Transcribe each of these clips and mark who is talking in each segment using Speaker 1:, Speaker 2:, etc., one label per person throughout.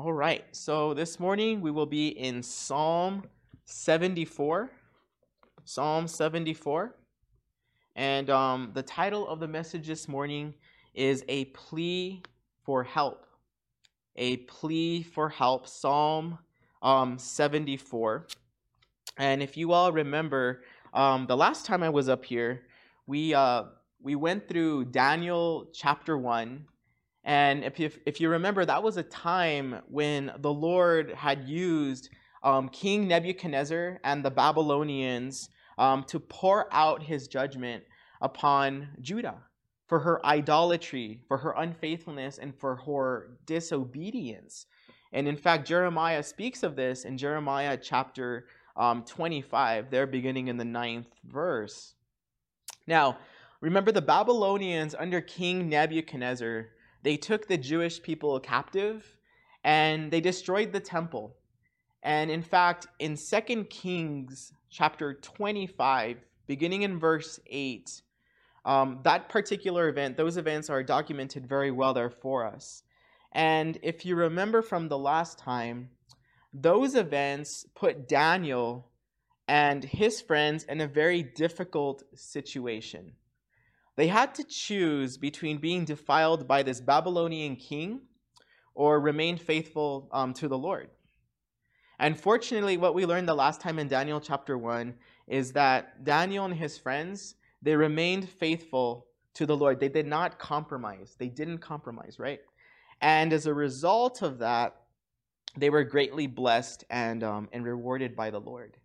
Speaker 1: All right, so this morning we will be in Psalm 74. Psalm 74. And um, the title of the message this morning is A Plea for Help. A Plea for Help, Psalm um, 74. And if you all remember, um, the last time I was up here, we, uh, we went through Daniel chapter 1 and if you, if you remember, that was a time when the Lord had used um, King Nebuchadnezzar and the Babylonians um, to pour out his judgment upon Judah for her idolatry, for her unfaithfulness, and for her disobedience. And in fact, Jeremiah speaks of this in Jeremiah chapter um, 25, there beginning in the ninth verse. Now, remember the Babylonians under King Nebuchadnezzar they took the Jewish people captive and they destroyed the temple. And in fact, in 2 Kings chapter 25, beginning in verse 8, um, that particular event, those events are documented very well there for us. And if you remember from the last time, those events put Daniel and his friends in a very difficult situation. They had to choose between being defiled by this Babylonian king or remain faithful um, to the Lord. And fortunately, what we learned the last time in Daniel chapter 1 is that Daniel and his friends, they remained faithful to the Lord. They did not compromise. They didn't compromise, right? And as a result of that, they were greatly blessed and, um, and rewarded by the Lord.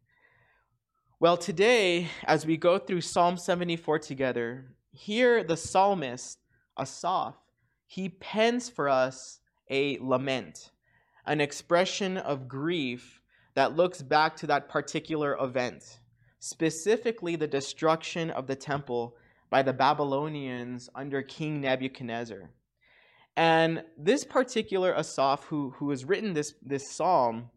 Speaker 1: Well, today, as we go through Psalm 74 together, here the psalmist, Asaph, he pens for us a lament, an expression of grief that looks back to that particular event, specifically the destruction of the temple by the Babylonians under King Nebuchadnezzar. And this particular Asaph, who, who has written this, this psalm,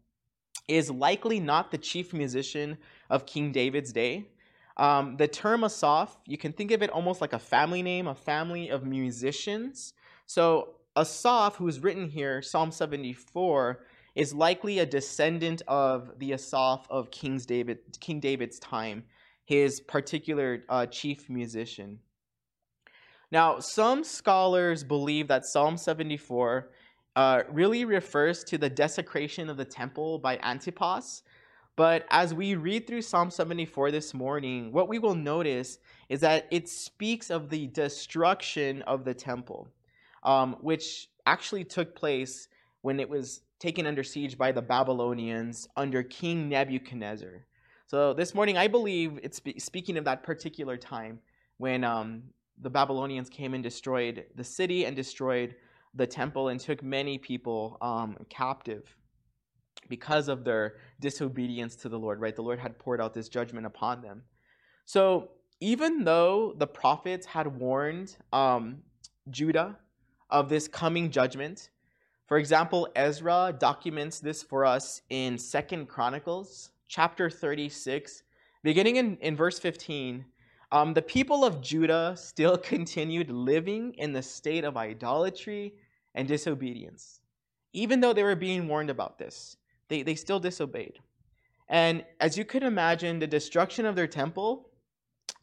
Speaker 1: is likely not the chief musician of King David's day. Um, the term Asaph, you can think of it almost like a family name, a family of musicians. So Asaph, who's written here, Psalm 74, is likely a descendant of the Asaph of King's David, King David's time, his particular uh, chief musician. Now, some scholars believe that Psalm 74 uh, really refers to the desecration of the temple by Antiochus, but as we read through Psalm 74 this morning, what we will notice is that it speaks of the destruction of the temple, um, which actually took place when it was taken under siege by the Babylonians under King Nebuchadnezzar. So this morning, I believe it's speaking of that particular time when um, the Babylonians came and destroyed the city and destroyed the temple and took many people um, captive because of their disobedience to the Lord, right? The Lord had poured out this judgment upon them. So even though the prophets had warned um, Judah of this coming judgment, for example, Ezra documents this for us in Second Chronicles chapter 36, beginning in, in verse 15. Um, the people of Judah still continued living in the state of idolatry and disobedience, even though they were being warned about this. They, they still disobeyed. And as you could imagine, the destruction of their temple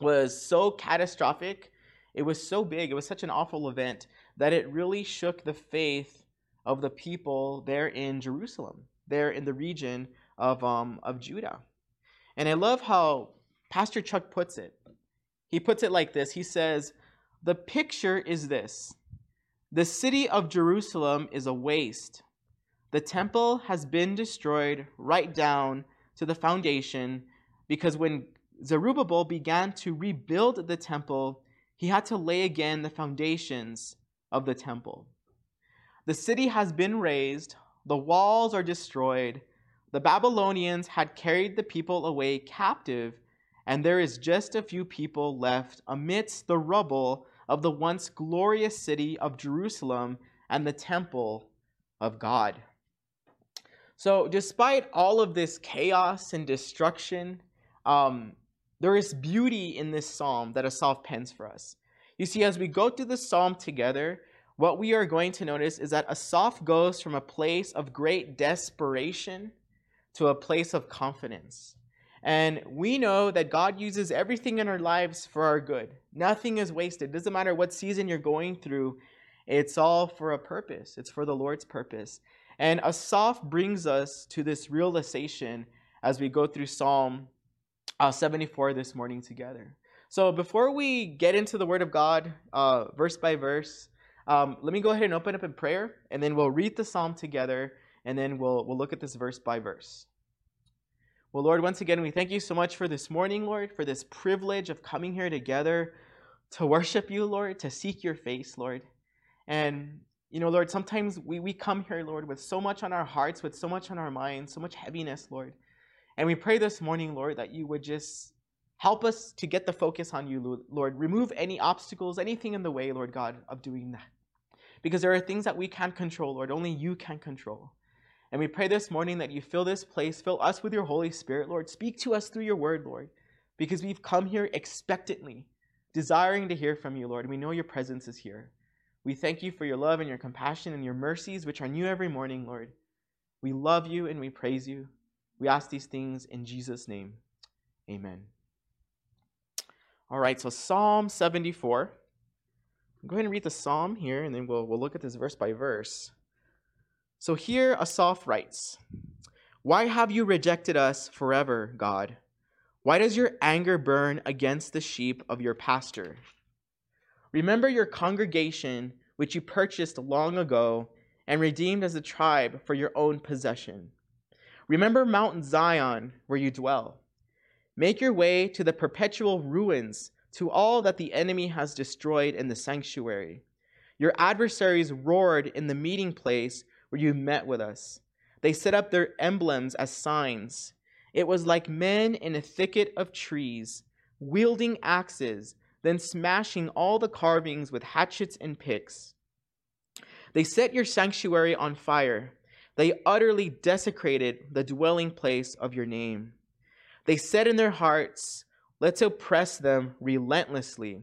Speaker 1: was so catastrophic, it was so big, it was such an awful event that it really shook the faith of the people there in Jerusalem, there in the region of, um, of Judah. And I love how Pastor Chuck puts it. He puts it like this He says, The picture is this the city of Jerusalem is a waste the temple has been destroyed right down to the foundation because when Zerubbabel began to rebuild the temple, he had to lay again the foundations of the temple. The city has been razed, the walls are destroyed, the Babylonians had carried the people away captive, and there is just a few people left amidst the rubble of the once glorious city of Jerusalem and the temple of God. So, despite all of this chaos and destruction, um, there is beauty in this psalm that Asaph pens for us. You see, as we go through the psalm together, what we are going to notice is that Asaph goes from a place of great desperation to a place of confidence. And we know that God uses everything in our lives for our good. Nothing is wasted. It doesn't matter what season you're going through, it's all for a purpose. It's for the Lord's purpose. And Asaph brings us to this realization as we go through Psalm uh, 74 this morning together. So before we get into the Word of God, uh, verse by verse, um, let me go ahead and open up in prayer, and then we'll read the psalm together, and then we'll, we'll look at this verse by verse. Well, Lord, once again, we thank you so much for this morning, Lord, for this privilege of coming here together to worship you, Lord, to seek your face, Lord. And, you know, Lord, sometimes we, we come here, Lord, with so much on our hearts, with so much on our minds, so much heaviness, Lord. And we pray this morning, Lord, that you would just help us to get the focus on you, Lord. Remove any obstacles, anything in the way, Lord God, of doing that. Because there are things that we can't control, Lord. Only you can control. And we pray this morning that you fill this place, fill us with your Holy Spirit, Lord. Speak to us through your word, Lord, because we've come here expectantly, desiring to hear from you, Lord. We know your presence is here. We thank you for your love and your compassion and your mercies, which are new every morning, Lord. We love you and we praise you. We ask these things in Jesus' name. Amen. All right, so Psalm 74. Go ahead and read the psalm here, and then we'll, we'll look at this verse by verse. So here Asaph writes Why have you rejected us forever, God? Why does your anger burn against the sheep of your pasture? Remember your congregation, which you purchased long ago and redeemed as a tribe for your own possession. Remember Mount Zion, where you dwell. Make your way to the perpetual ruins to all that the enemy has destroyed in the sanctuary. Your adversaries roared in the meeting place where you met with us. They set up their emblems as signs. It was like men in a thicket of trees, wielding axes, then smashing all the carvings with hatchets and picks. They set your sanctuary on fire. They utterly desecrated the dwelling place of your name. They said in their hearts, Let's oppress them relentlessly.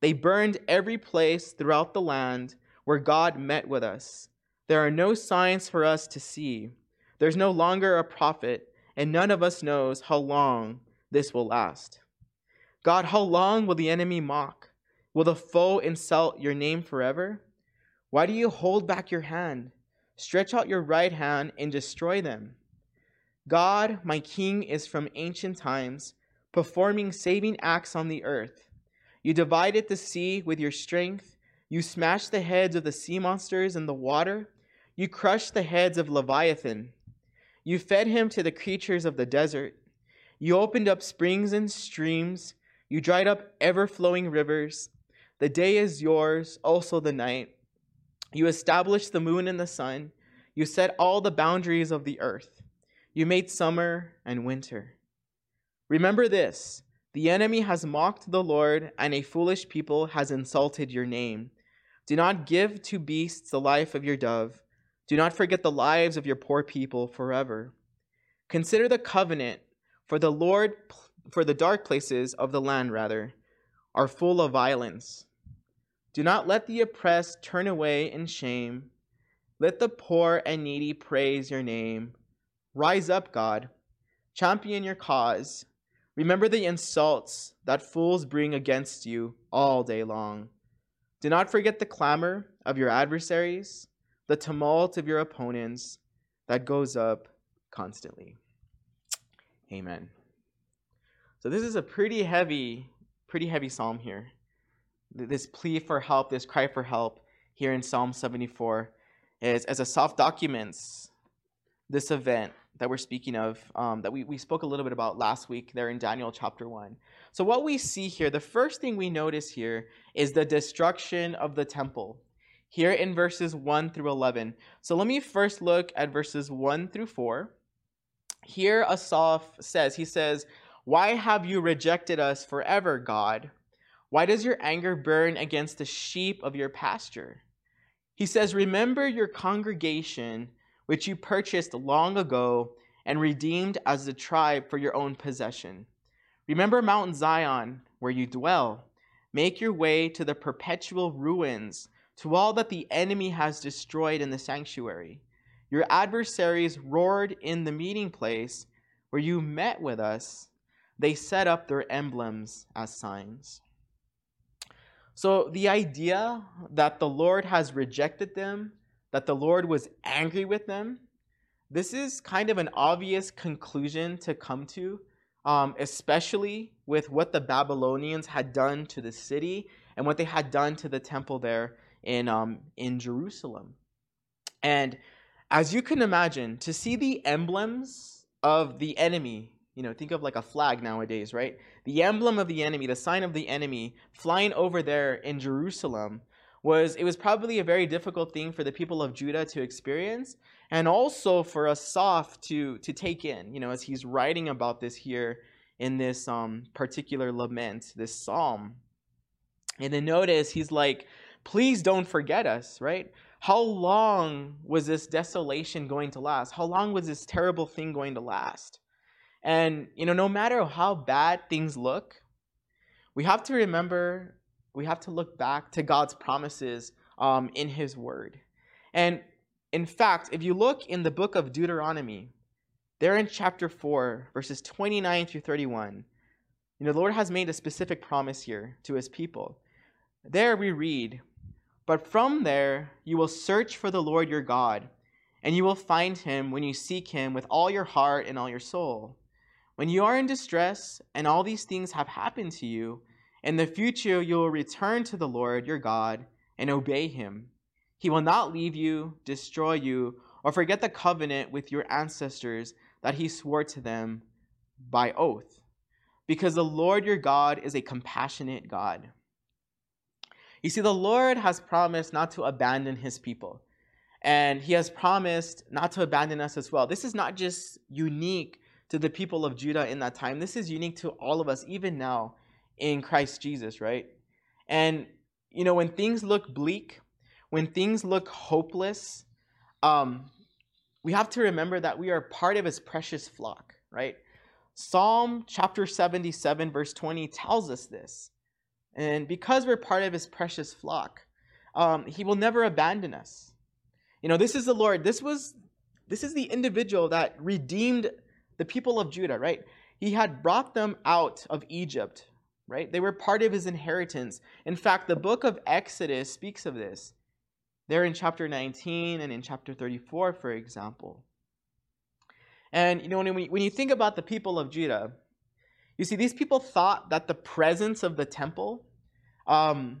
Speaker 1: They burned every place throughout the land where God met with us. There are no signs for us to see. There's no longer a prophet, and none of us knows how long this will last. God, how long will the enemy mock? Will the foe insult your name forever? Why do you hold back your hand? Stretch out your right hand and destroy them. God, my King, is from ancient times performing saving acts on the earth. You divided the sea with your strength. You smashed the heads of the sea monsters in the water. You crushed the heads of Leviathan. You fed him to the creatures of the desert. You opened up springs and streams. You dried up ever flowing rivers. The day is yours, also the night. You established the moon and the sun. You set all the boundaries of the earth. You made summer and winter. Remember this the enemy has mocked the Lord, and a foolish people has insulted your name. Do not give to beasts the life of your dove. Do not forget the lives of your poor people forever. Consider the covenant, for the Lord, for the dark places of the land, rather, are full of violence. Do not let the oppressed turn away in shame. Let the poor and needy praise your name. Rise up, God. Champion your cause. Remember the insults that fools bring against you all day long. Do not forget the clamor of your adversaries, the tumult of your opponents that goes up constantly. Amen. So this is a pretty heavy, pretty heavy psalm here. This plea for help, this cry for help here in Psalm 74 is as Asaph documents this event that we're speaking of, um, that we, we spoke a little bit about last week there in Daniel chapter 1. So, what we see here, the first thing we notice here is the destruction of the temple, here in verses 1 through 11. So, let me first look at verses 1 through 4. Here, Asaph says, He says, Why have you rejected us forever, God? Why does your anger burn against the sheep of your pasture? He says, Remember your congregation which you purchased long ago and redeemed as a tribe for your own possession. Remember Mount Zion, where you dwell. Make your way to the perpetual ruins to all that the enemy has destroyed in the sanctuary. Your adversaries roared in the meeting place where you met with us. They set up their emblems as signs. So, the idea that the Lord has rejected them, that the Lord was angry with them, this is kind of an obvious conclusion to come to, um, especially with what the Babylonians had done to the city and what they had done to the temple there in, um, in Jerusalem. And as you can imagine, to see the emblems of the enemy, you know, think of like a flag nowadays, right? The emblem of the enemy, the sign of the enemy flying over there in Jerusalem was it was probably a very difficult thing for the people of Judah to experience and also for Asaph to to take in, you know, as he's writing about this here in this um, particular lament, this psalm. And then notice he's like, please don't forget us, right? How long was this desolation going to last? How long was this terrible thing going to last? And, you know, no matter how bad things look, we have to remember, we have to look back to God's promises um, in His Word. And in fact, if you look in the book of Deuteronomy, there in chapter 4, verses 29 through 31, you know, the Lord has made a specific promise here to His people. There we read, but from there you will search for the Lord your God, and you will find him when you seek him with all your heart and all your soul. When you are in distress and all these things have happened to you, in the future you will return to the Lord your God and obey him. He will not leave you, destroy you, or forget the covenant with your ancestors that he swore to them by oath, because the Lord your God is a compassionate God you see, the Lord has promised not to abandon his people. And he has promised not to abandon us as well. This is not just unique to the people of Judah in that time. This is unique to all of us, even now in Christ Jesus, right? And, you know, when things look bleak, when things look hopeless, um, we have to remember that we are part of his precious flock, right? Psalm chapter 77, verse 20 tells us this. And because we're part of his precious flock, um, he will never abandon us. You know, this is the Lord. This was this is the individual that redeemed the people of Judah, right? He had brought them out of Egypt, right? They were part of his inheritance. In fact, the book of Exodus speaks of this. There in chapter 19 and in chapter 34, for example. And you know, when, when you think about the people of Judah, you see, these people thought that the presence of the temple um,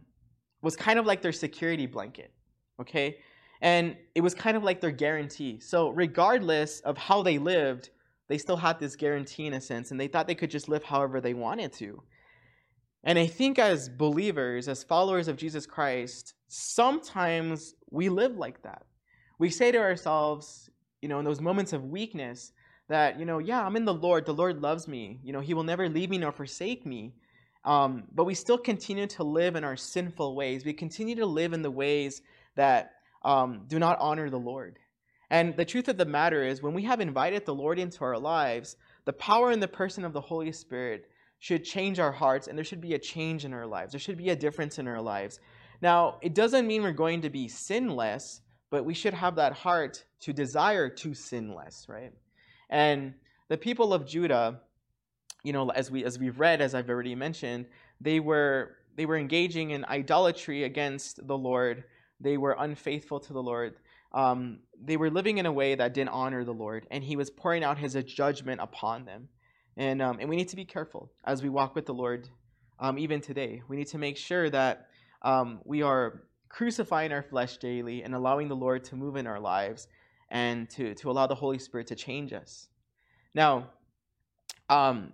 Speaker 1: was kind of like their security blanket, okay? And it was kind of like their guarantee. So, regardless of how they lived, they still had this guarantee in a sense, and they thought they could just live however they wanted to. And I think as believers, as followers of Jesus Christ, sometimes we live like that. We say to ourselves, you know, in those moments of weakness, that, you know, yeah, I'm in the Lord. The Lord loves me. You know, He will never leave me nor forsake me. Um, but we still continue to live in our sinful ways. We continue to live in the ways that um, do not honor the Lord. And the truth of the matter is, when we have invited the Lord into our lives, the power and the person of the Holy Spirit should change our hearts, and there should be a change in our lives. There should be a difference in our lives. Now, it doesn't mean we're going to be sinless, but we should have that heart to desire to sin less, right? And the people of Judah, you know, as we as we've read, as I've already mentioned, they were they were engaging in idolatry against the Lord. They were unfaithful to the Lord. Um, they were living in a way that didn't honor the Lord, and He was pouring out His judgment upon them. And um, and we need to be careful as we walk with the Lord, um, even today. We need to make sure that um, we are crucifying our flesh daily and allowing the Lord to move in our lives and to, to allow the Holy Spirit to change us. Now, um,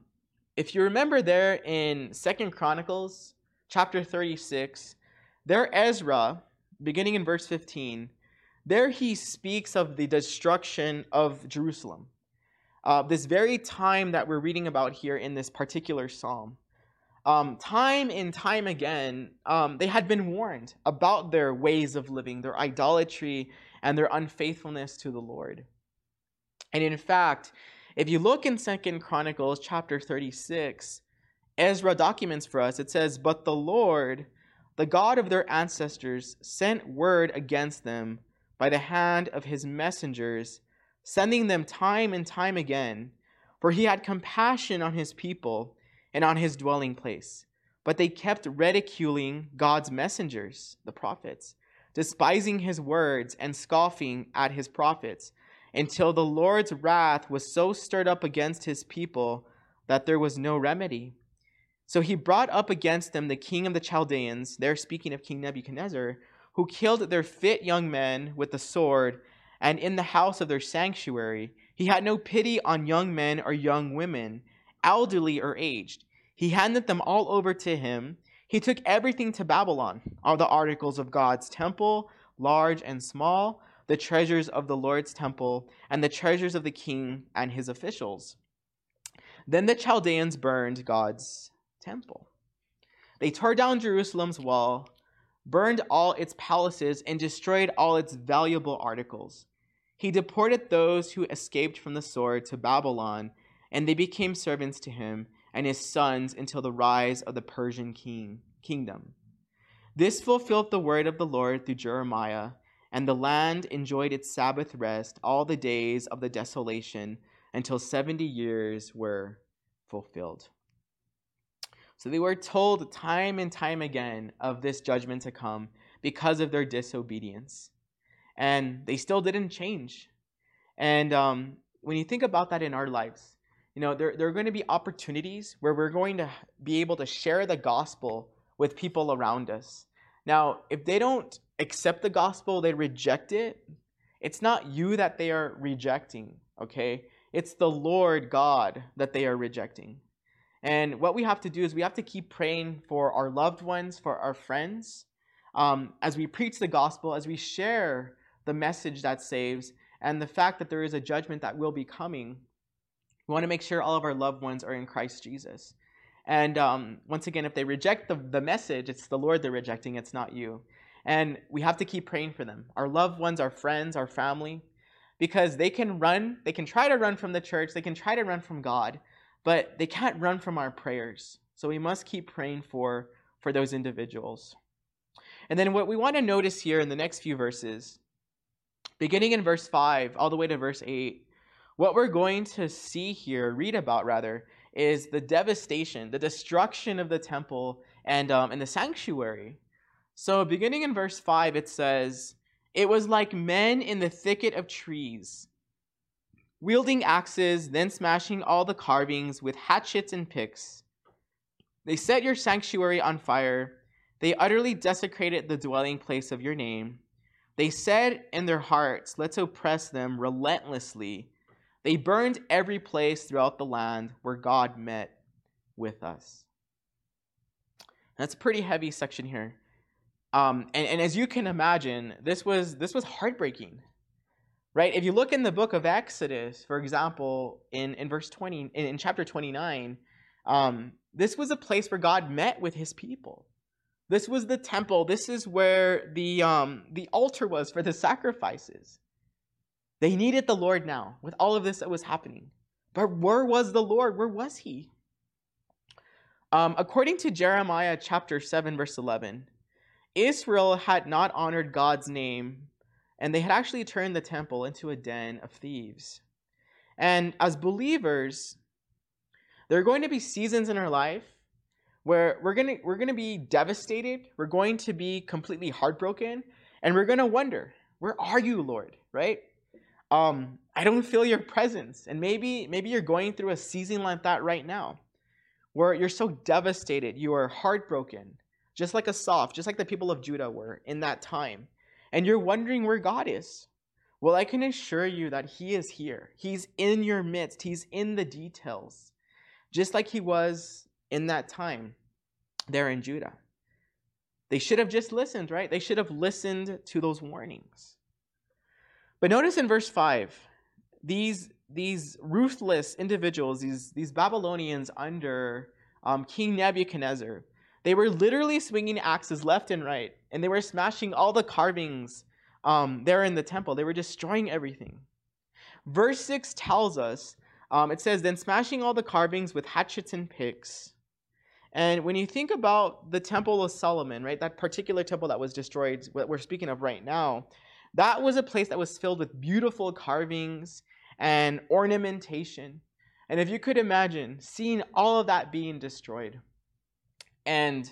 Speaker 1: if you remember there in Second Chronicles chapter 36, there Ezra, beginning in verse 15, there he speaks of the destruction of Jerusalem. Uh, this very time that we're reading about here in this particular psalm. Um, time and time again, um, they had been warned about their ways of living, their idolatry, and their unfaithfulness to the Lord. And in fact, if you look in Second Chronicles chapter 36, Ezra documents for us, it says, But the Lord, the God of their ancestors sent word against them by the hand of his messengers, sending them time and time again, for he had compassion on his people and on his dwelling place. But they kept ridiculing God's messengers, the prophets, despising his words and scoffing at his prophets, until the Lord's wrath was so stirred up against his people that there was no remedy. So he brought up against them the king of the Chaldeans, there speaking of King Nebuchadnezzar, who killed their fit young men with the sword, and in the house of their sanctuary. He had no pity on young men or young women, elderly or aged. He handed them all over to him. He took everything to Babylon, all the articles of God's temple, large and small, the treasures of the Lord's temple, and the treasures of the king and his officials. Then the Chaldeans burned God's temple. They tore down Jerusalem's wall, burned all its palaces, and destroyed all its valuable articles. He deported those who escaped from the sword to Babylon, and they became servants to him and his sons until the rise of the Persian king, kingdom. This fulfilled the word of the Lord through Jeremiah, and the land enjoyed its Sabbath rest all the days of the desolation until 70 years were fulfilled. So they were told time and time again of this judgment to come because of their disobedience. And they still didn't change. And um, when you think about that in our lives, you know, there, there are going to be opportunities where we're going to be able to share the gospel with people around us. Now, if they don't accept the gospel, they reject it, it's not you that they are rejecting, okay? It's the Lord God that they are rejecting. And what we have to do is we have to keep praying for our loved ones, for our friends, um, as we preach the gospel, as we share the message that saves, and the fact that there is a judgment that will be coming. We want to make sure all of our loved ones are in Christ Jesus. And um, once again, if they reject the, the message, it's the Lord they're rejecting, it's not you. And we have to keep praying for them. Our loved ones, our friends, our family, because they can run, they can try to run from the church, they can try to run from God, but they can't run from our prayers. So we must keep praying for, for those individuals. And then what we want to notice here in the next few verses, beginning in verse 5 all the way to verse 8, what we're going to see here, read about rather, is the devastation, the destruction of the temple and, um, and the sanctuary. So, beginning in verse 5, it says, It was like men in the thicket of trees wielding axes, then smashing all the carvings with hatchets and picks. They set your sanctuary on fire. They utterly desecrated the dwelling place of your name. They said in their hearts, Let's oppress them relentlessly. They burned every place throughout the land where God met with us. That's a pretty heavy section here. Um, and, and as you can imagine, this was this was heartbreaking right? If you look in the book of Exodus, for example, in, in verse 20, in, in chapter 29, um, this was a place where God met with his people. This was the temple. This is where the, um, the altar was for the sacrifices. They needed the Lord now with all of this that was happening. But where was the Lord? Where was he? Um, according to Jeremiah chapter 7, verse 11, Israel had not honored God's name and they had actually turned the temple into a den of thieves. And as believers, there are going to be seasons in our life where we're going to we're going to be devastated, we're going to be completely heartbroken, and we're going to wonder, where are you, Lord? Right? Um, I don't feel your presence. And maybe maybe you're going through a season like that right now, where you're so devastated, you are heartbroken, just like Asaph, just like the people of Judah were in that time and you're wondering where God is. Well, I can assure you that He is here. He's in your midst, He's in the details, just like He was in that time there in Judah. They should have just listened, right? They should have listened to those warnings. But notice in verse 5, these, these ruthless individuals, these, these Babylonians under um, King Nebuchadnezzar, they were literally swinging axes left and right, and they were smashing all the carvings um, there in the temple. They were destroying everything. Verse 6 tells us um, it says, Then smashing all the carvings with hatchets and picks, And when you think about the Temple of Solomon, right, that particular temple that was destroyed, what we're speaking of right now, that was a place that was filled with beautiful carvings and ornamentation. And if you could imagine seeing all of that being destroyed, and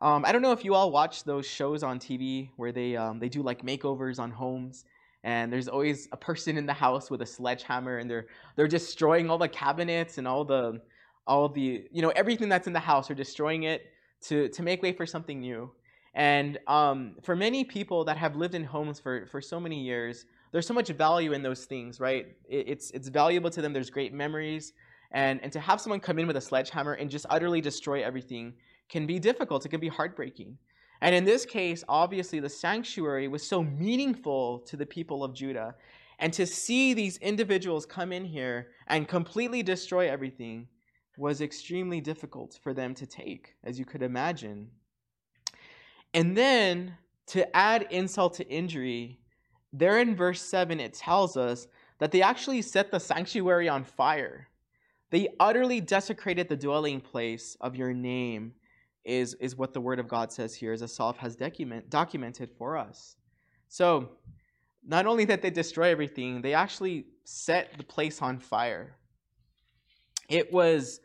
Speaker 1: um, I don't know if you all watch those shows on TV where they um, they do like makeovers on homes, and there's always a person in the house with a sledgehammer, and they're they're destroying all the cabinets and all the all the you know everything that's in the house. They're destroying it to to make way for something new. And um, for many people that have lived in homes for for so many years, there's so much value in those things, right? It, it's it's valuable to them. There's great memories, and and to have someone come in with a sledgehammer and just utterly destroy everything can be difficult. It can be heartbreaking. And in this case, obviously, the sanctuary was so meaningful to the people of Judah. And to see these individuals come in here and completely destroy everything was extremely difficult for them to take, as you could imagine. And then to add insult to injury, there in verse 7, it tells us that they actually set the sanctuary on fire. They utterly desecrated the dwelling place of your name, is, is what the word of God says here, as Asaph has document, documented for us. So, not only that they destroy everything, they actually set the place on fire. It was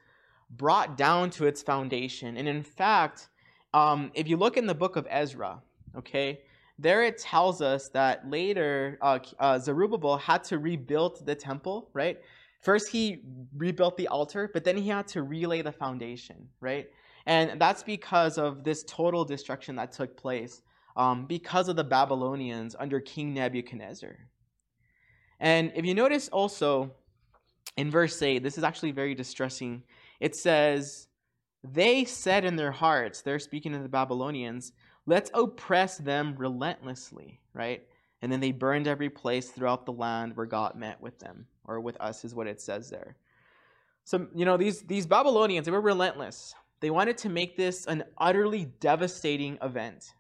Speaker 1: brought down to its foundation. And in fact, um, if you look in the book of Ezra, okay, there it tells us that later uh, uh, Zerubbabel had to rebuild the temple, right? First, he rebuilt the altar, but then he had to relay the foundation, right? And that's because of this total destruction that took place um, because of the Babylonians under King Nebuchadnezzar. And if you notice also in verse 8, this is actually very distressing. It says, They said in their hearts, they're speaking to the Babylonians, Let's oppress them relentlessly, right? And then they burned every place throughout the land where God met with them, or with us, is what it says there. So, you know, these, these Babylonians, they were relentless. They wanted to make this an utterly devastating event.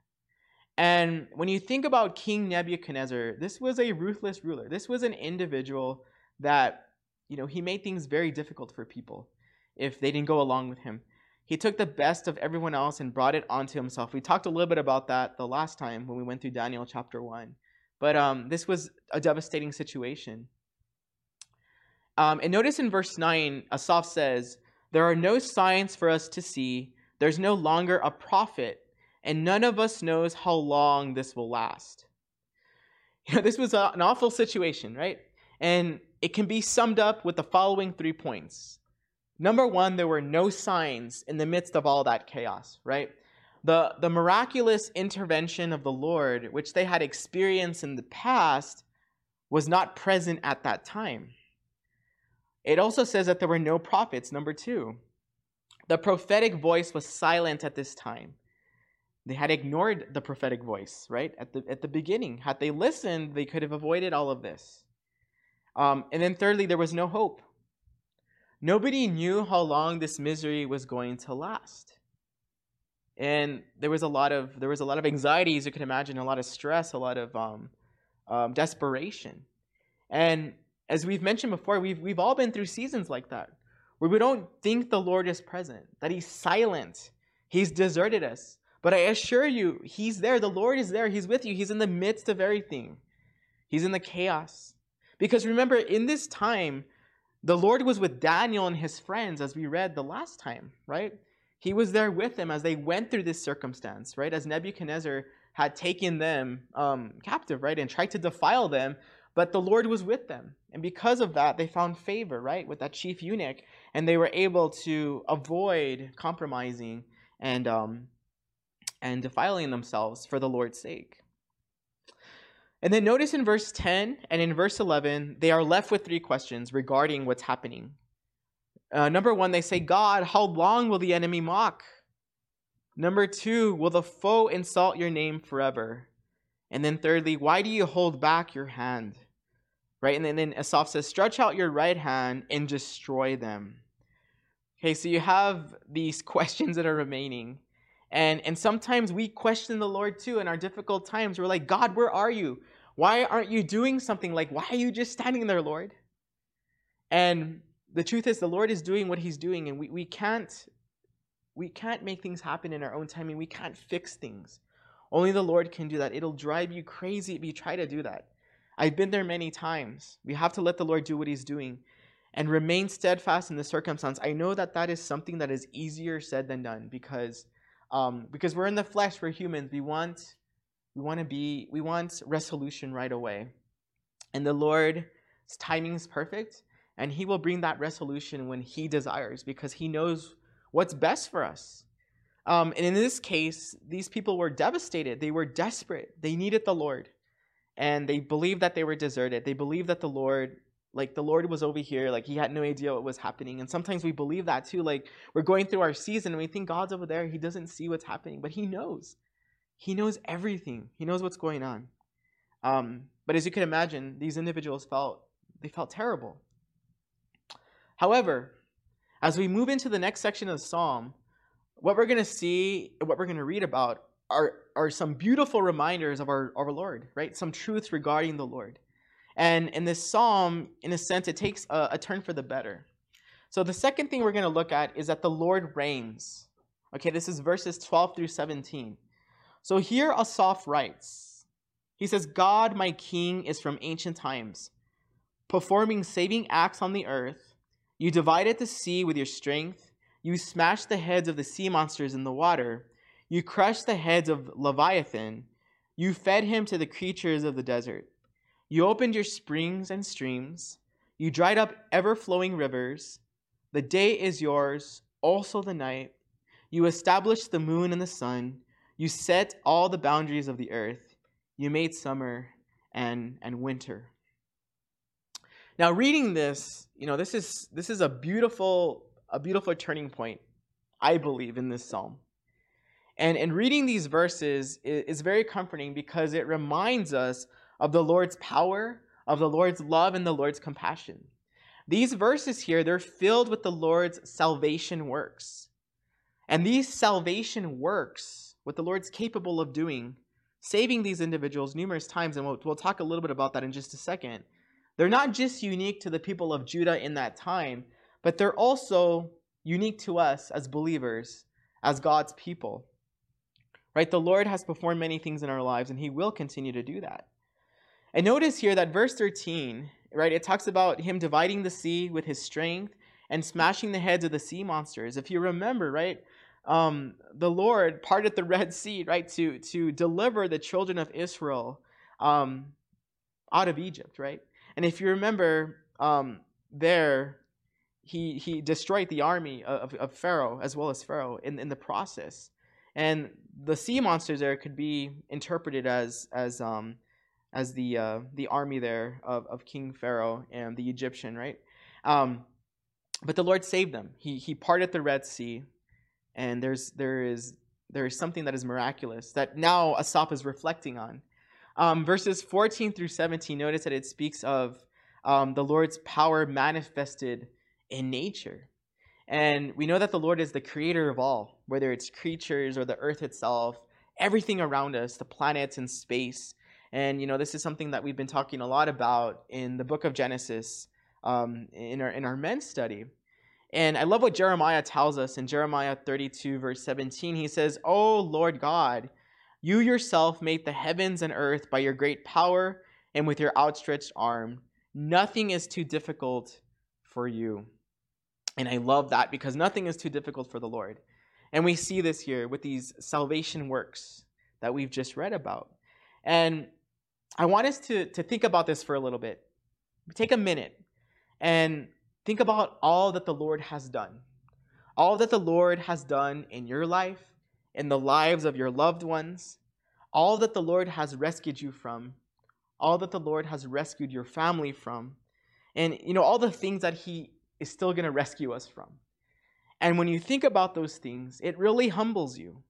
Speaker 1: And when you think about King Nebuchadnezzar, this was a ruthless ruler. This was an individual that, you know, he made things very difficult for people if they didn't go along with him. He took the best of everyone else and brought it onto himself. We talked a little bit about that the last time when we went through Daniel chapter 1. But um, this was a devastating situation. Um, and notice in verse 9, Asaph says, There are no signs for us to see, there's no longer a prophet, and none of us knows how long this will last. You know, this was an awful situation, right? And it can be summed up with the following three points Number one, there were no signs in the midst of all that chaos, right? The, the miraculous intervention of the Lord, which they had experienced in the past, was not present at that time. It also says that there were no prophets, number two. The prophetic voice was silent at this time. They had ignored the prophetic voice, right? At the, at the beginning. Had they listened, they could have avoided all of this. Um, and then, thirdly, there was no hope. Nobody knew how long this misery was going to last. And there was a lot of there was a lot of anxiety, as you can imagine, a lot of stress, a lot of um, um, desperation. And as we've mentioned before, we've we've all been through seasons like that, where we don't think the Lord is present, that He's silent, He's deserted us. But I assure you, He's there. The Lord is there. He's with you. He's in the midst of everything. He's in the chaos. Because remember, in this time, the Lord was with Daniel and his friends, as we read the last time, right? He was there with them as they went through this circumstance, right? As Nebuchadnezzar had taken them um, captive, right? And tried to defile them, but the Lord was with them. And because of that, they found favor, right? With that chief eunuch, and they were able to avoid compromising and, um, and defiling themselves for the Lord's sake. And then notice in verse 10 and in verse 11, they are left with three questions regarding what's happening. Uh, number one, they say, God, how long will the enemy mock? Number two, will the foe insult your name forever? And then thirdly, why do you hold back your hand? Right? And then, then Asaph says, stretch out your right hand and destroy them. Okay, so you have these questions that are remaining. And, and sometimes we question the Lord too in our difficult times. We're like, God, where are you? Why aren't you doing something? Like, why are you just standing there, Lord? And the truth is, the Lord is doing what He's doing, and we, we can't we can't make things happen in our own timing. We can't fix things. Only the Lord can do that. It'll drive you crazy if you try to do that. I've been there many times. We have to let the Lord do what He's doing and remain steadfast in the circumstance. I know that that is something that is easier said than done because um, because we're in the flesh, we're humans. We want we want to be we want resolution right away, and the Lord's timing is perfect, and He will bring that resolution when He desires because He knows what's best for us. Um, and in this case, these people were devastated. They were desperate. They needed the Lord. And they believed that they were deserted. They believed that the Lord, like the Lord was over here, like he had no idea what was happening. And sometimes we believe that too. Like we're going through our season and we think God's over there. He doesn't see what's happening, but he knows. He knows everything. He knows what's going on. Um, but as you can imagine, these individuals felt they felt terrible. However, as we move into the next section of the psalm, what we're going to see, what we're going to read about, are, are some beautiful reminders of our, our Lord, right? Some truths regarding the Lord. And in this psalm, in a sense, it takes a, a turn for the better. So the second thing we're going to look at is that the Lord reigns. Okay, this is verses 12 through 17. So here Asaph writes, he says, God, my king, is from ancient times, performing saving acts on the earth. You divided the sea with your strength. You smashed the heads of the sea monsters in the water. You crushed the heads of Leviathan. You fed him to the creatures of the desert. You opened your springs and streams. You dried up ever flowing rivers. The day is yours, also the night. You established the moon and the sun. You set all the boundaries of the earth. You made summer and, and winter. Now, reading this, you know, this is this is a beautiful a beautiful turning point, I believe, in this psalm. And in reading these verses is very comforting because it reminds us of the Lord's power, of the Lord's love, and the Lord's compassion. These verses here, they're filled with the Lord's salvation works. And these salvation works, what the Lord's capable of doing, saving these individuals numerous times, and we'll, we'll talk a little bit about that in just a second, they're not just unique to the people of Judah in that time, but they're also unique to us as believers, as God's people. Right? The Lord has performed many things in our lives, and He will continue to do that. And notice here that verse 13, right, it talks about Him dividing the sea with His strength and smashing the heads of the sea monsters. If you remember, right, um, the Lord parted the Red Sea, right, to, to deliver the children of Israel um, out of Egypt, right? And if you remember um, there, he, he destroyed the army of, of Pharaoh as well as Pharaoh in, in the process. And the sea monsters there could be interpreted as as um, as the uh, the army there of, of King Pharaoh and the Egyptian, right? Um, but the Lord saved them. He he parted the Red Sea, and there's there is there is something that is miraculous that now Asaph is reflecting on. Um, verses 14 through 17, notice that it speaks of um, the Lord's power manifested in nature. And we know that the Lord is the creator of all, whether it's creatures or the earth itself, everything around us, the planets and space. And you know, this is something that we've been talking a lot about in the book of Genesis, um, in our in our men's study. And I love what Jeremiah tells us in Jeremiah 32, verse 17. He says, "O Lord God, you yourself made the heavens and earth by your great power and with your outstretched arm. Nothing is too difficult for you." And I love that because nothing is too difficult for the Lord. And we see this here with these salvation works that we've just read about. And I want us to, to think about this for a little bit. Take a minute and think about all that the Lord has done. All that the Lord has done in your life, in the lives of your loved ones, all that the Lord has rescued you from, all that the Lord has rescued your family from, and you know all the things that he is still going to rescue us from. And when you think about those things, it really humbles you.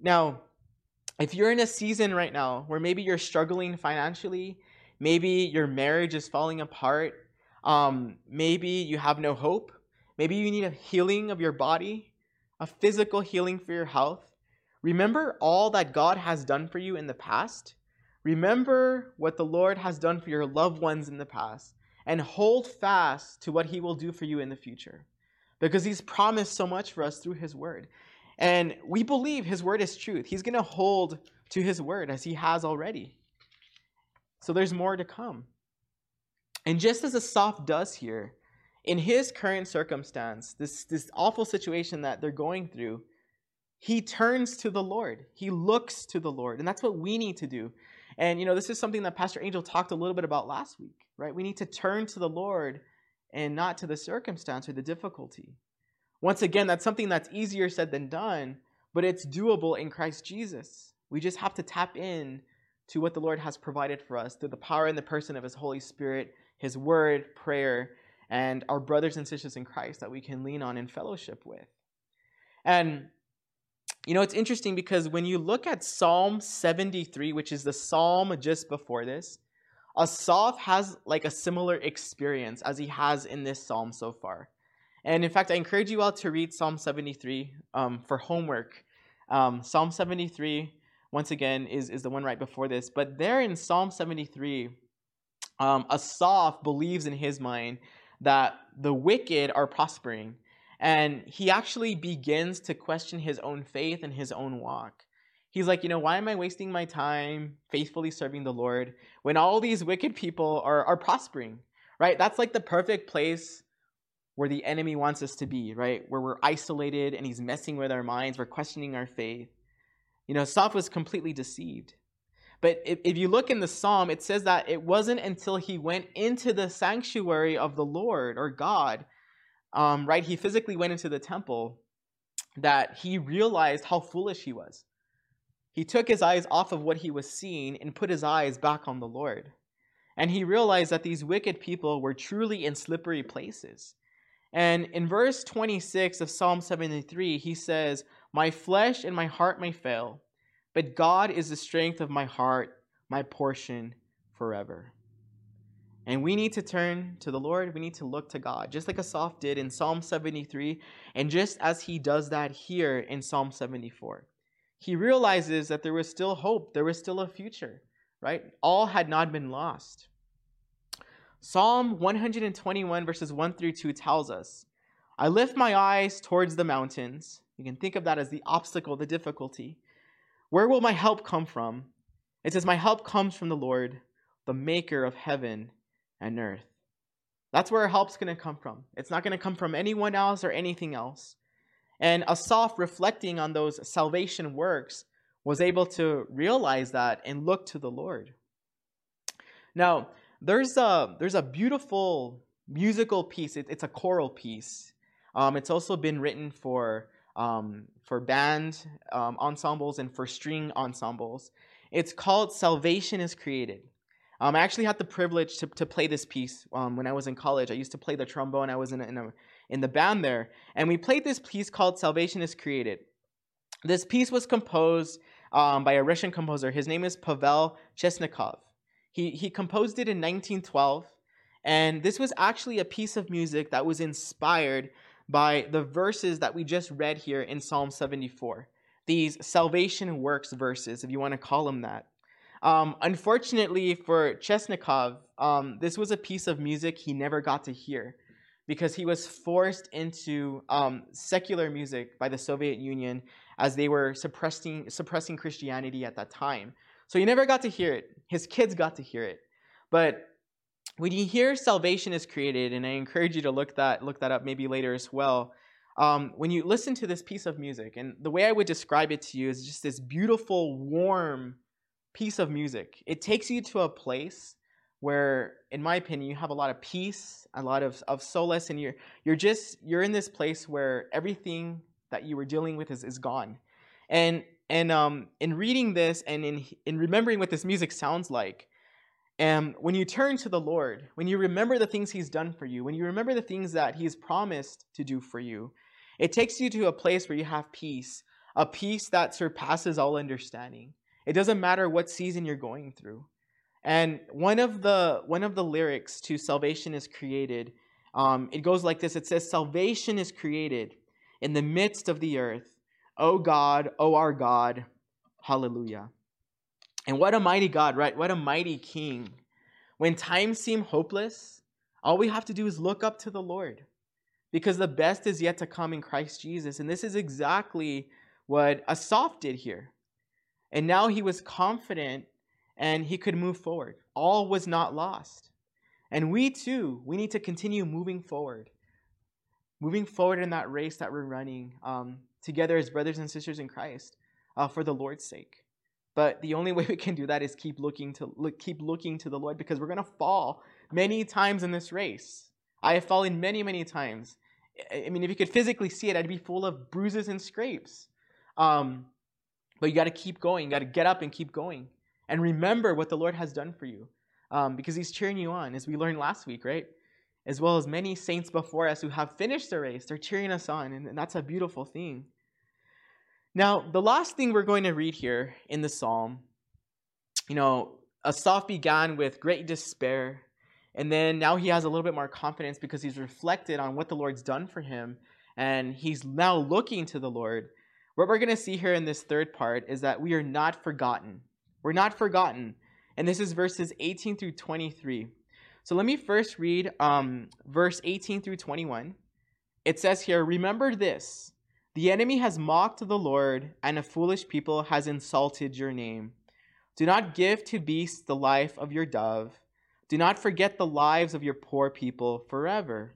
Speaker 1: Now, if you're in a season right now where maybe you're struggling financially, maybe your marriage is falling apart, um, maybe you have no hope, maybe you need a healing of your body, a physical healing for your health, remember all that God has done for you in the past. Remember what the Lord has done for your loved ones in the past and hold fast to what he will do for you in the future. because he's promised so much for us through his word. And we believe his word is truth. He's going to hold to his word as he has already. So there's more to come. And just as Asaph does here, in his current circumstance, this, this awful situation that they're going through, he turns to the Lord. He looks to the Lord. And that's what we need to do. And, you know, this is something that Pastor Angel talked a little bit about last week, right? We need to turn to the Lord and not to the circumstance or the difficulty. Once again, that's something that's easier said than done, but it's doable in Christ Jesus. We just have to tap in to what the Lord has provided for us through the power and the person of His Holy Spirit, His Word, prayer, and our brothers and sisters in Christ that we can lean on in fellowship with. And you know, it's interesting because when you look at Psalm 73, which is the psalm just before this, Asaph has like a similar experience as he has in this psalm so far. And in fact, I encourage you all to read Psalm 73 um, for homework. Um, Psalm 73, once again, is, is the one right before this. But there in Psalm 73, um, Asaph believes in his mind that the wicked are prospering and he actually begins to question his own faith and his own walk. He's like, you know, why am I wasting my time faithfully serving the Lord when all these wicked people are, are prospering, right? That's like the perfect place where the enemy wants us to be, right? Where we're isolated and he's messing with our minds, we're questioning our faith. You know, Asaph was completely deceived. But if, if you look in the psalm, it says that it wasn't until he went into the sanctuary of the Lord or God um, right, he physically went into the temple, that he realized how foolish he was. He took his eyes off of what he was seeing and put his eyes back on the Lord. And he realized that these wicked people were truly in slippery places. And in verse 26 of Psalm 73, he says, My flesh and my heart may fail, but God is the strength of my heart, my portion forever. And we need to turn to the Lord. We need to look to God, just like Asaph did in Psalm 73, and just as he does that here in Psalm 74. He realizes that there was still hope, there was still a future, right? All had not been lost. Psalm 121, verses 1 through 2 tells us I lift my eyes towards the mountains. You can think of that as the obstacle, the difficulty. Where will my help come from? It says, My help comes from the Lord, the maker of heaven and earth. That's where help's going to come from. It's not going to come from anyone else or anything else. And Asaph, reflecting on those salvation works, was able to realize that and look to the Lord. Now, there's a, there's a beautiful musical piece. It, it's a choral piece. Um, it's also been written for, um, for band um, ensembles and for string ensembles. It's called Salvation is Created. Um, I actually had the privilege to, to play this piece um, when I was in college. I used to play the trombone. I was in, a, in, a, in the band there. And we played this piece called Salvation is Created. This piece was composed um, by a Russian composer. His name is Pavel Chesnokov. He, he composed it in 1912. And this was actually a piece of music that was inspired by the verses that we just read here in Psalm 74. These salvation works verses, if you want to call them that. Um, unfortunately for Chesnokov, um, this was a piece of music he never got to hear because he was forced into um, secular music by the Soviet Union as they were suppressing, suppressing Christianity at that time. So he never got to hear it. His kids got to hear it. But when you hear salvation is created, and I encourage you to look that, look that up maybe later as well, um, when you listen to this piece of music, and the way I would describe it to you is just this beautiful, warm, piece of music. It takes you to a place where, in my opinion, you have a lot of peace, a lot of, of solace, and you're you're just you're in this place where everything that you were dealing with is, is gone. And and um, in reading this and in in remembering what this music sounds like, and when you turn to the Lord, when you remember the things He's done for you, when you remember the things that He's promised to do for you, it takes you to a place where you have peace, a peace that surpasses all understanding. It doesn't matter what season you're going through. And one of the one of the lyrics to "Salvation is Created," um, it goes like this. It says, "Salvation is created in the midst of the earth. O God, O our God, Hallelujah." And what a mighty God, right? What a mighty King. When times seem hopeless, all we have to do is look up to the Lord. because the best is yet to come in Christ Jesus. And this is exactly what Asaph did here. And now he was confident and he could move forward. All was not lost. And we too, we need to continue moving forward, moving forward in that race that we're running um, together as brothers and sisters in Christ uh, for the Lord's sake. But the only way we can do that is keep looking to look, keep looking to the Lord because we're going to fall many times in this race. I have fallen many, many times. I mean, if you could physically see it, I'd be full of bruises and scrapes. Um, but you got to keep going. You got to get up and keep going. And remember what the Lord has done for you um, because He's cheering you on, as we learned last week, right? As well as many saints before us who have finished the race. They're cheering us on, and that's a beautiful thing. Now, the last thing we're going to read here in the psalm, you know, Asaph began with great despair and then now he has a little bit more confidence because he's reflected on what the Lord's done for him and he's now looking to the Lord. What we're going to see here in this third part is that we are not forgotten. We're not forgotten. And this is verses 18 through 23. So let me first read um, verse 18 through 21. It says here, Remember this the enemy has mocked the Lord, and a foolish people has insulted your name. Do not give to beasts the life of your dove do not forget the lives of your poor people forever.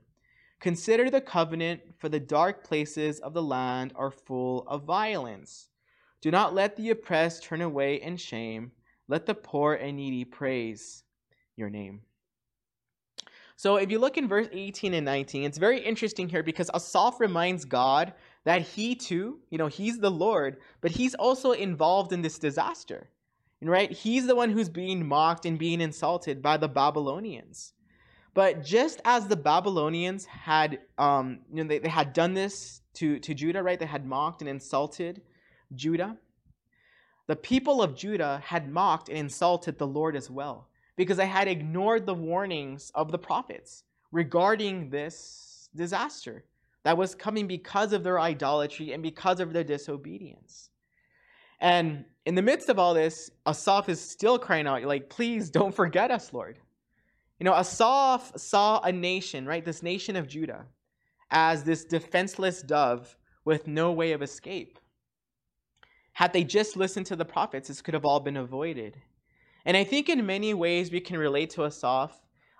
Speaker 1: Consider the covenant, for the dark places of the land are full of violence. Do not let the oppressed turn away in shame. Let the poor and needy praise your name. So if you look in verse 18 and 19, it's very interesting here because Asaph reminds God that he too, you know, he's the Lord, but he's also involved in this disaster right? He's the one who's being mocked and being insulted by the Babylonians. But just as the Babylonians had, um, you know, they, they had done this to, to Judah, right? They had mocked and insulted Judah. The people of Judah had mocked and insulted the Lord as well because they had ignored the warnings of the prophets regarding this disaster that was coming because of their idolatry and because of their disobedience. And in the midst of all this, Asaph is still crying out, like, please don't forget us, Lord. You know, Asaph saw a nation, right, this nation of Judah, as this defenseless dove with no way of escape. Had they just listened to the prophets, this could have all been avoided. And I think in many ways we can relate to Asaph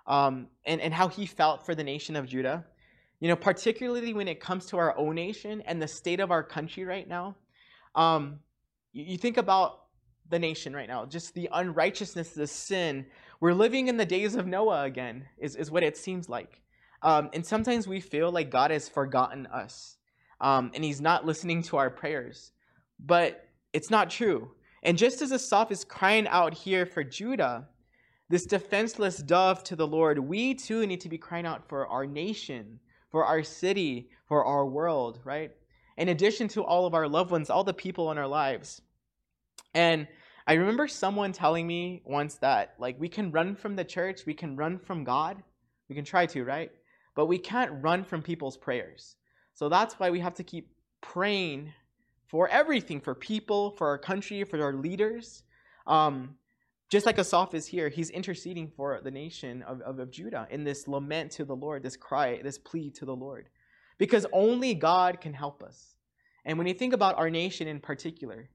Speaker 1: um, and, and how he felt for the nation of Judah. You know, particularly when it comes to our own nation and the state of our country right now. Um, you think about the nation right now, just the unrighteousness, the sin. We're living in the days of Noah again, is, is what it seems like. Um, and sometimes we feel like God has forgotten us um, and he's not listening to our prayers. But it's not true. And just as Asaph is crying out here for Judah, this defenseless dove to the Lord, we too need to be crying out for our nation, for our city, for our world, right? in addition to all of our loved ones, all the people in our lives. And I remember someone telling me once that, like, we can run from the church, we can run from God. We can try to, right? But we can't run from people's prayers. So that's why we have to keep praying for everything for people, for our country, for our leaders. Um, just like Asaph is here, he's interceding for the nation of, of, of Judah in this lament to the Lord, this cry, this plea to the Lord because only God can help us. And when you think about our nation in particular,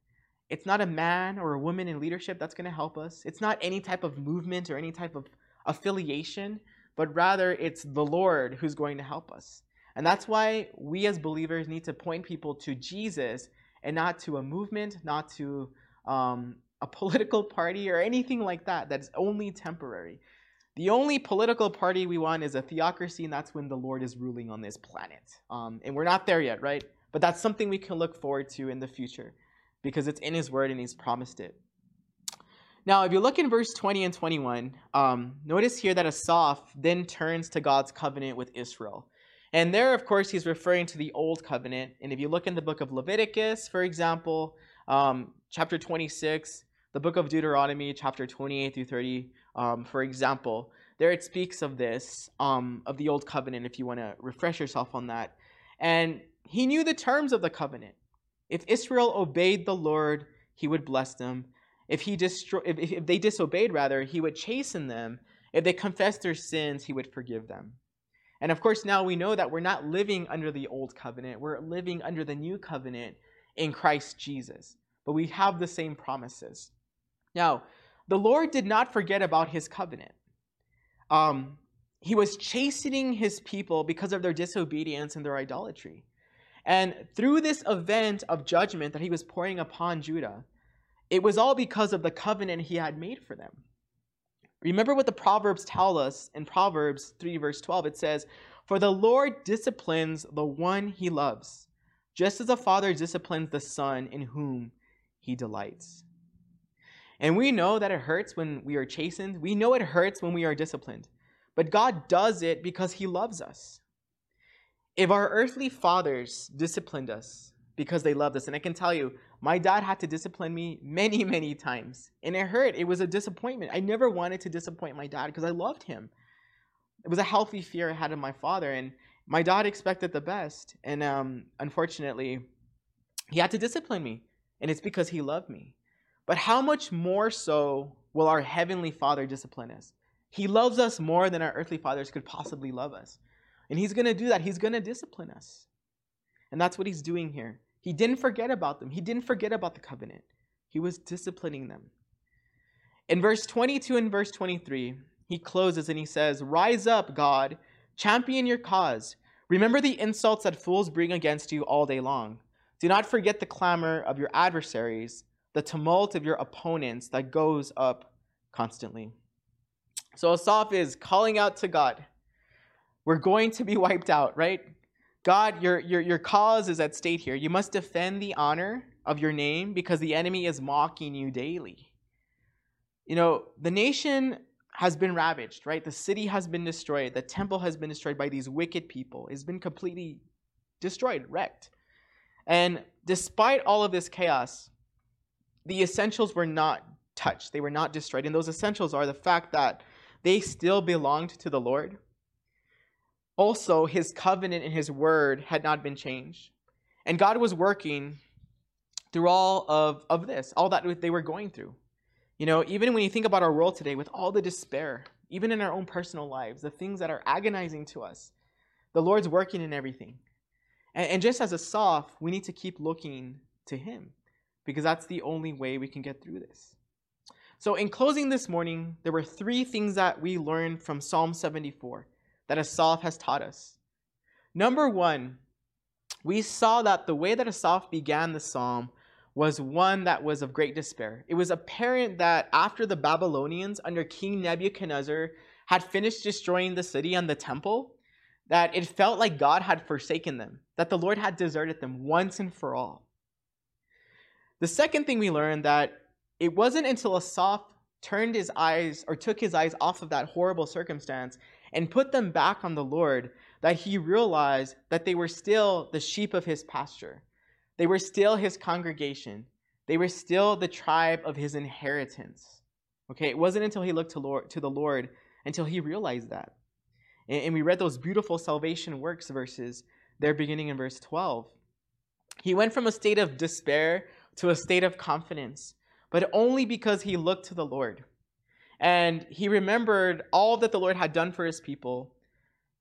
Speaker 1: it's not a man or a woman in leadership that's going to help us. It's not any type of movement or any type of affiliation, but rather it's the Lord who's going to help us. And that's why we as believers need to point people to Jesus and not to a movement, not to um, a political party or anything like that that's only temporary. The only political party we want is a theocracy, and that's when the Lord is ruling on this planet. Um, and we're not there yet, right? But that's something we can look forward to in the future because it's in His Word and He's promised it. Now, if you look in verse 20 and 21, um, notice here that Asaph then turns to God's covenant with Israel. And there, of course, he's referring to the Old Covenant. And if you look in the book of Leviticus, for example, um, chapter 26, the book of Deuteronomy, chapter 28 through 30, um, for example, there it speaks of this, um, of the old covenant, if you want to refresh yourself on that. And he knew the terms of the covenant. If Israel obeyed the Lord, he would bless them. If, he distro- if, if they disobeyed, rather, he would chasten them. If they confessed their sins, he would forgive them. And of course, now we know that we're not living under the old covenant, we're living under the new covenant in Christ Jesus. But we have the same promises. Now, the Lord did not forget about his covenant. Um, he was chastening his people because of their disobedience and their idolatry. And through this event of judgment that he was pouring upon Judah, it was all because of the covenant he had made for them. Remember what the Proverbs tell us in Proverbs 3, verse 12. It says, For the Lord disciplines the one he loves, just as a father disciplines the son in whom he delights. And we know that it hurts when we are chastened. We know it hurts when we are disciplined. But God does it because he loves us. If our earthly fathers disciplined us because they loved us, and I can tell you, my dad had to discipline me many, many times. And it hurt. It was a disappointment. I never wanted to disappoint my dad because I loved him. It was a healthy fear I had of my father. And my dad expected the best. And um, unfortunately, he had to discipline me. And it's because he loved me. But how much more so will our heavenly father discipline us? He loves us more than our earthly fathers could possibly love us. And he's going to do that. He's going to discipline us. And that's what he's doing here. He didn't forget about them. He didn't forget about the covenant. He was disciplining them. In verse 22 and verse 23, he closes and he says, Rise up, God, champion your cause. Remember the insults that fools bring against you all day long. Do not forget the clamor of your adversaries, the tumult of your opponents that goes up constantly. So Asaph is calling out to God. We're going to be wiped out, right? God, your, your, your cause is at stake here. You must defend the honor of your name because the enemy is mocking you daily. You know, the nation has been ravaged, right? The city has been destroyed. The temple has been destroyed by these wicked people. It's been completely destroyed, wrecked. And despite all of this chaos, the essentials were not touched. They were not destroyed. And those essentials are the fact that they still belonged to the Lord. Also, his covenant and his word had not been changed. And God was working through all of, of this, all that they were going through. You know, even when you think about our world today with all the despair, even in our own personal lives, the things that are agonizing to us, the Lord's working in everything. And, and just as Asaph, we need to keep looking to him because that's the only way we can get through this. So, in closing this morning, there were three things that we learned from Psalm 74 that Asaph has taught us. Number one, we saw that the way that Asaph began the psalm was one that was of great despair. It was apparent that after the Babylonians under King Nebuchadnezzar had finished destroying the city and the temple, that it felt like God had forsaken them, that the Lord had deserted them once and for all. The second thing we learned that it wasn't until Asaph turned his eyes or took his eyes off of that horrible circumstance and put them back on the Lord, that he realized that they were still the sheep of his pasture. They were still his congregation. They were still the tribe of his inheritance. Okay, it wasn't until he looked to, Lord, to the Lord until he realized that. And, and we read those beautiful salvation works verses there beginning in verse 12. He went from a state of despair to a state of confidence, but only because he looked to the Lord. And he remembered all that the Lord had done for his people,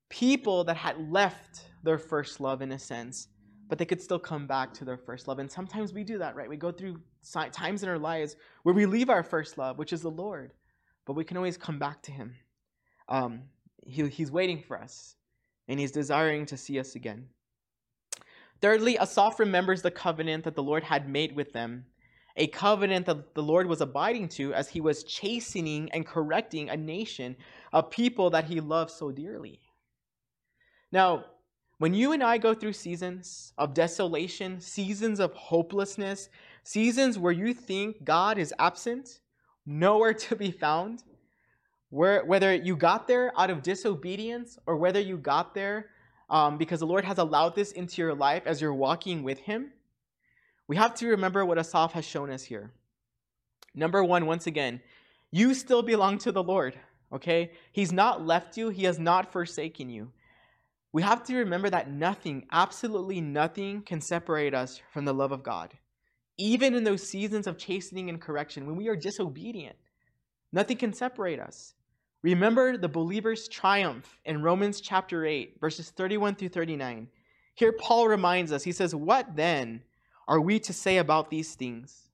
Speaker 1: people that had left their first love in a sense, but they could still come back to their first love. And sometimes we do that, right? We go through times in our lives where we leave our first love, which is the Lord, but we can always come back to him. Um, he, he's waiting for us, and he's desiring to see us again. Thirdly, Asaph remembers the covenant that the Lord had made with them a covenant that the Lord was abiding to as he was chastening and correcting a nation a people that he loved so dearly. Now, when you and I go through seasons of desolation, seasons of hopelessness, seasons where you think God is absent, nowhere to be found, where, whether you got there out of disobedience or whether you got there um, because the Lord has allowed this into your life as you're walking with Him, we have to remember what Asaph has shown us here. Number one, once again, you still belong to the Lord, okay? He's not left you, He has not forsaken you. We have to remember that nothing, absolutely nothing, can separate us from the love of God. Even in those seasons of chastening and correction, when we are disobedient, nothing can separate us. Remember the believer's triumph in Romans chapter 8, verses 31 through 39. Here, Paul reminds us, he says, What then are we to say about these things?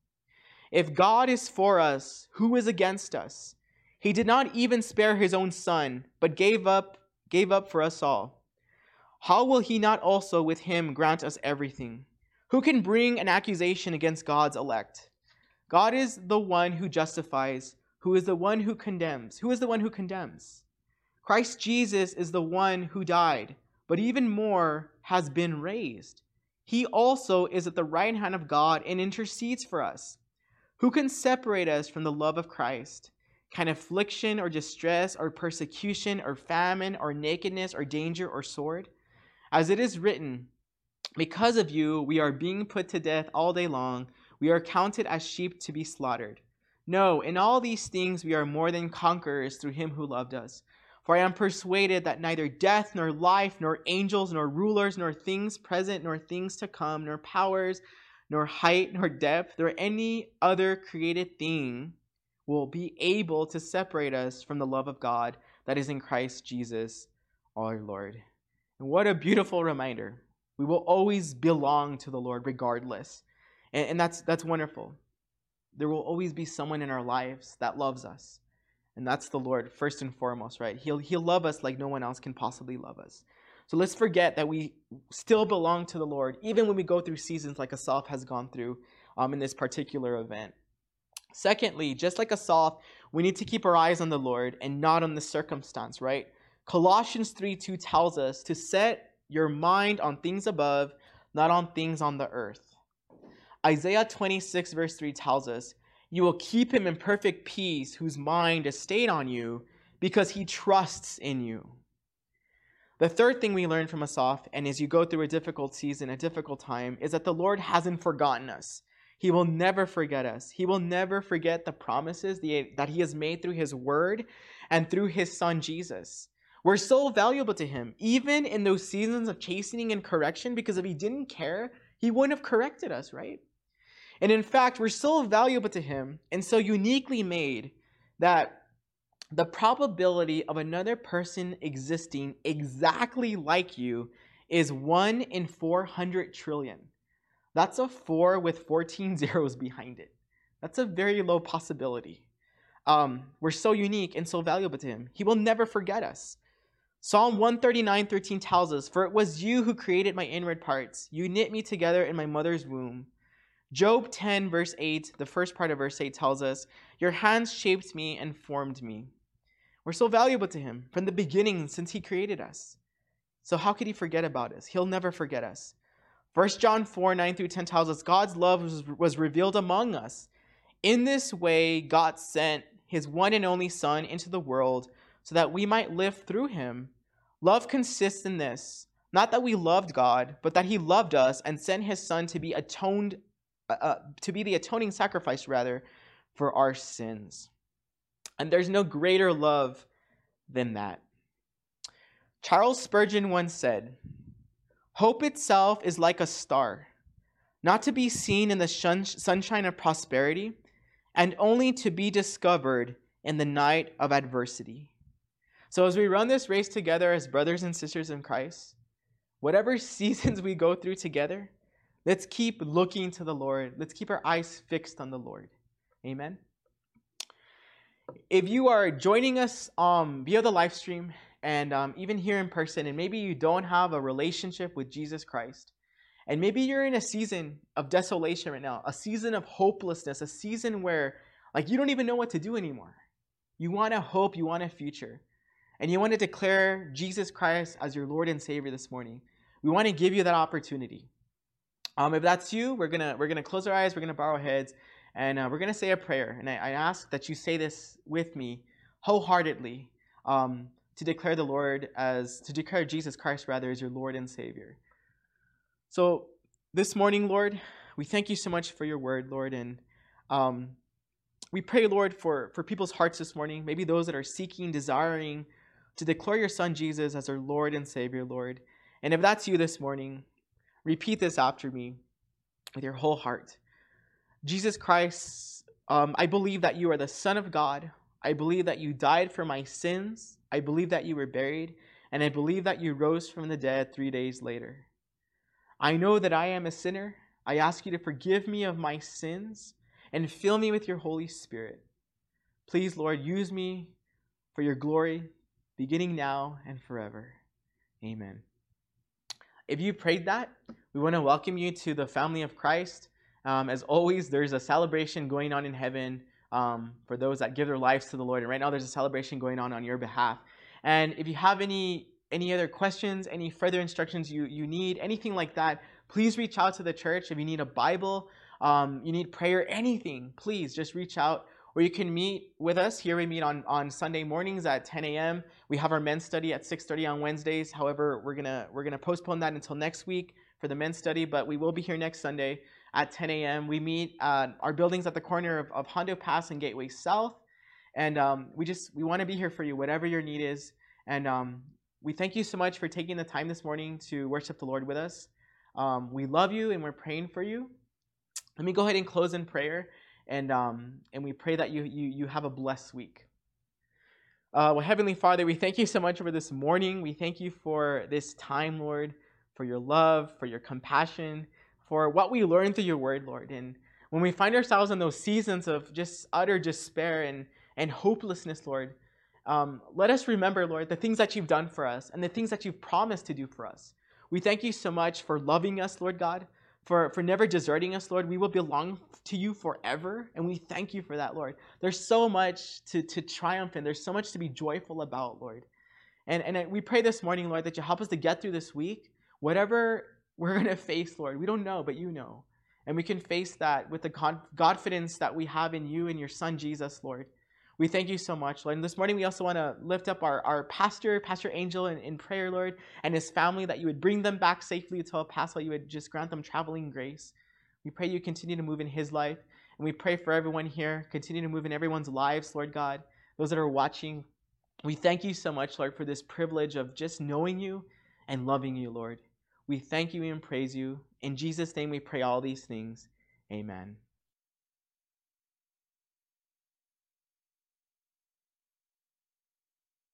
Speaker 1: If God is for us, who is against us? He did not even spare his own son, but gave up gave up for us all. How will he not also with him grant us everything? Who can bring an accusation against God's elect? God is the one who justifies, who is the one who condemns. Who is the one who condemns? Christ Jesus is the one who died, but even more has been raised. He also is at the right hand of God and intercedes for us. Who can separate us from the love of Christ? Can affliction or distress or persecution or famine or nakedness or danger or sword? As it is written, because of you, we are being put to death all day long. We are counted as sheep to be slaughtered. No, in all these things we are more than conquerors through him who loved us. For I am persuaded that neither death, nor life, nor angels, nor rulers, nor things present, nor things to come, nor powers, nor height, nor depth, nor any other created thing will be able to separate us from the love of God that is in Christ Jesus our Lord. And what a beautiful reminder. We will always belong to the Lord regardless. And, and that's, that's wonderful. There will always be someone in our lives that loves us. And that's the Lord, first and foremost, right? He'll, he'll love us like no one else can possibly love us. So let's forget that we still belong to the Lord, even when we go through seasons like Asaph has gone through um, in this particular event. Secondly, just like Asaph, we need to keep our eyes on the Lord and not on the circumstance, right? Colossians 3 2 tells us to set your mind on things above, not on things on the earth. Isaiah 26, verse 3 tells us, You will keep him in perfect peace, whose mind is stayed on you, because he trusts in you. The third thing we learn from Asaph, and as you go through a difficult season, a difficult time, is that the Lord hasn't forgotten us. He will never forget us. He will never forget the promises that He has made through His Word and through His Son Jesus. We're so valuable to Him, even in those seasons of chastening and correction, because if He didn't care, He wouldn't have corrected us, right? And in fact, we're so valuable to Him and so uniquely made that the probability of another person existing exactly like you is 1 in 400 trillion. That's a 4 with 14 zeros behind it. That's a very low possibility. Um, we're so unique and so valuable to Him. He will never forget us. Psalm 139 13 tells us, For it was you who created my inward parts. You knit me together in my mother's womb. Job 10, verse 8, the first part of verse 8 tells us, Your hands shaped me and formed me. We're so valuable to Him from the beginning since He created us. So, how could He forget about us? He'll never forget us. 1 John 4 9 through 10 tells us God's love was, was revealed among us. In this way, God sent his one and only Son into the world so that we might live through him. Love consists in this not that we loved God, but that he loved us and sent his Son to be atoned, uh, uh to be the atoning sacrifice, rather, for our sins. And there's no greater love than that. Charles Spurgeon once said, Hope itself is like a star, not to be seen in the sunshine of prosperity, and only to be discovered in the night of adversity. So, as we run this race together as brothers and sisters in Christ, whatever seasons we go through together, let's keep looking to the Lord. Let's keep our eyes fixed on the Lord. Amen. If you are joining us um, via the live stream, and um, even here in person, and maybe you don't have a relationship with Jesus Christ, and maybe you're in a season of desolation right now, a season of hopelessness, a season where like you don't even know what to do anymore. You want a hope, you want a future, and you want to declare Jesus Christ as your Lord and Savior this morning. We want to give you that opportunity. Um, if that's you, we're gonna we're gonna close our eyes, we're gonna bow our heads, and uh, we're gonna say a prayer. And I, I, ask that you say this with me wholeheartedly. Um, to declare the Lord as, to declare Jesus Christ rather as your Lord and Savior. So this morning, Lord, we thank you so much for your word, Lord, and um, we pray, Lord, for, for people's hearts this morning, maybe those that are seeking, desiring to declare your Son Jesus as our Lord and Savior, Lord. And if that's you this morning, repeat this after me with your whole heart. Jesus Christ, um, I believe that you are the Son of God. I believe that you died for my sins. I believe that you were buried. And I believe that you rose from the dead three days later. I know that I am a sinner. I ask you to forgive me of my sins and fill me with your Holy Spirit. Please, Lord, use me for your glory, beginning now and forever. Amen. If you prayed that, we want to welcome you to the family of Christ. Um, as always, there's a celebration going on in heaven um, for those that give their lives to the Lord. And right now, there's a celebration going on on your behalf. And if you have any any other questions, any further instructions you, you need, anything like that, please reach out to the church. If you need a Bible, um, you need prayer, anything, please just reach out. Or you can meet with us. Here we meet on, on Sunday mornings at 10 a.m. We have our men's study at 6:30 on Wednesdays. However, we're gonna we're gonna postpone that until next week for the men's study, but we will be here next Sunday at 10 a.m. We meet uh, our buildings at the corner of, of Hondo Pass and Gateway South, and um, we just we want to be here for you, whatever your need is. And um, we thank you so much for taking the time this morning to worship the Lord with us. Um, we love you and we're praying for you. Let me go ahead and close in prayer, and um, and we pray that you you you have a blessed week. Uh, well, Heavenly Father, we thank you so much for this morning. We thank you for this time, Lord, for your love, for your compassion, for what we learn through your word, Lord. And when we find ourselves in those seasons of just utter despair and, and hopelessness, Lord, um, let us remember, Lord, the things that you've done for us and the things that you've promised to do for us. We thank you so much for loving us, Lord God, for, for never deserting us, Lord. We will belong to you forever, and we thank you for that, Lord. There's so much to, to triumph in, there's so much to be joyful about, Lord. And, and we pray this morning, Lord, that you help us to get through this week, whatever we're going to face, Lord. We don't know, but you know. And we can face that with the confidence that we have in you and your son, Jesus, Lord. We thank you so much, Lord. And this morning, we also want to lift up our, our pastor, Pastor Angel, in, in prayer, Lord, and his family, that you would bring them back safely to El Paso. You would just grant them traveling grace. We pray you continue to move in his life. And we pray for everyone here, continue to move in everyone's lives, Lord God, those that are watching. We thank you so much, Lord, for this privilege of just knowing you and loving you, Lord. We thank you and praise you. In Jesus' name we pray all these things. Amen.